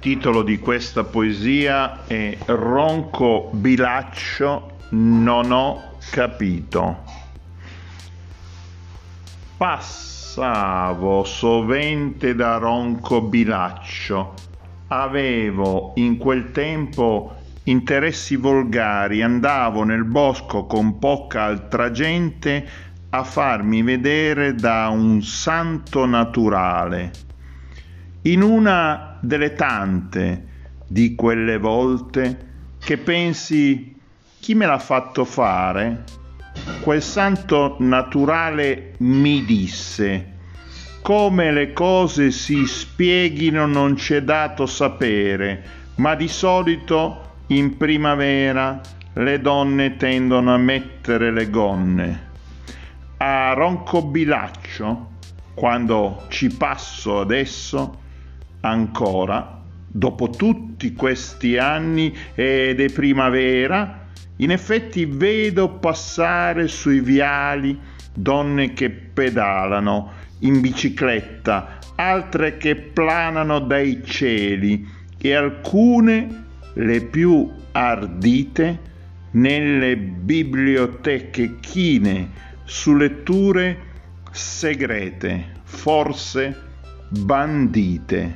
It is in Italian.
titolo di questa poesia è Ronco Bilaccio non ho capito. Passavo sovente da Ronco Bilaccio. Avevo in quel tempo interessi volgari, andavo nel bosco con poca altra gente a farmi vedere da un santo naturale in una delle tante di quelle volte che pensi chi me l'ha fatto fare? Quel santo naturale mi disse come le cose si spieghino non c'è dato sapere, ma di solito in primavera le donne tendono a mettere le gonne. A Roncobilaccio, quando ci passo adesso, ancora, dopo tutti questi anni ed è primavera, in effetti vedo passare sui viali donne che pedalano in bicicletta, altre che planano dai cieli e alcune, le più ardite, nelle biblioteche chine su letture segrete, forse bandite.